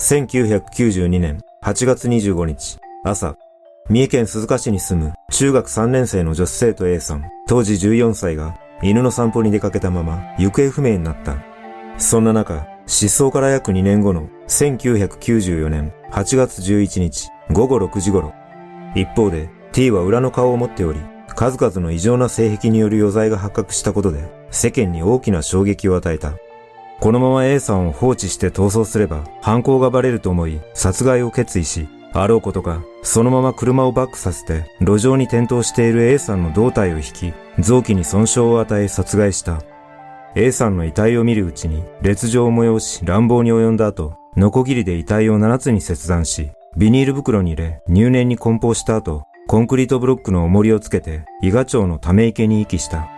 1992年8月25日朝、三重県鈴鹿市に住む中学3年生の女子生徒 A さん、当時14歳が犬の散歩に出かけたまま行方不明になった。そんな中、失踪から約2年後の1994年8月11日午後6時頃、一方で T は裏の顔を持っており、数々の異常な性癖による余罪が発覚したことで世間に大きな衝撃を与えた。このまま A さんを放置して逃走すれば犯行がバレると思い殺害を決意し、あろうことか、そのまま車をバックさせて、路上に転倒している A さんの胴体を引き、臓器に損傷を与え殺害した。A さんの遺体を見るうちに、劣情を催し乱暴に及んだ後、ノコギリで遺体を7つに切断し、ビニール袋に入れ、入念に梱包した後、コンクリートブロックの重りをつけて、伊賀町のため池に遺棄した。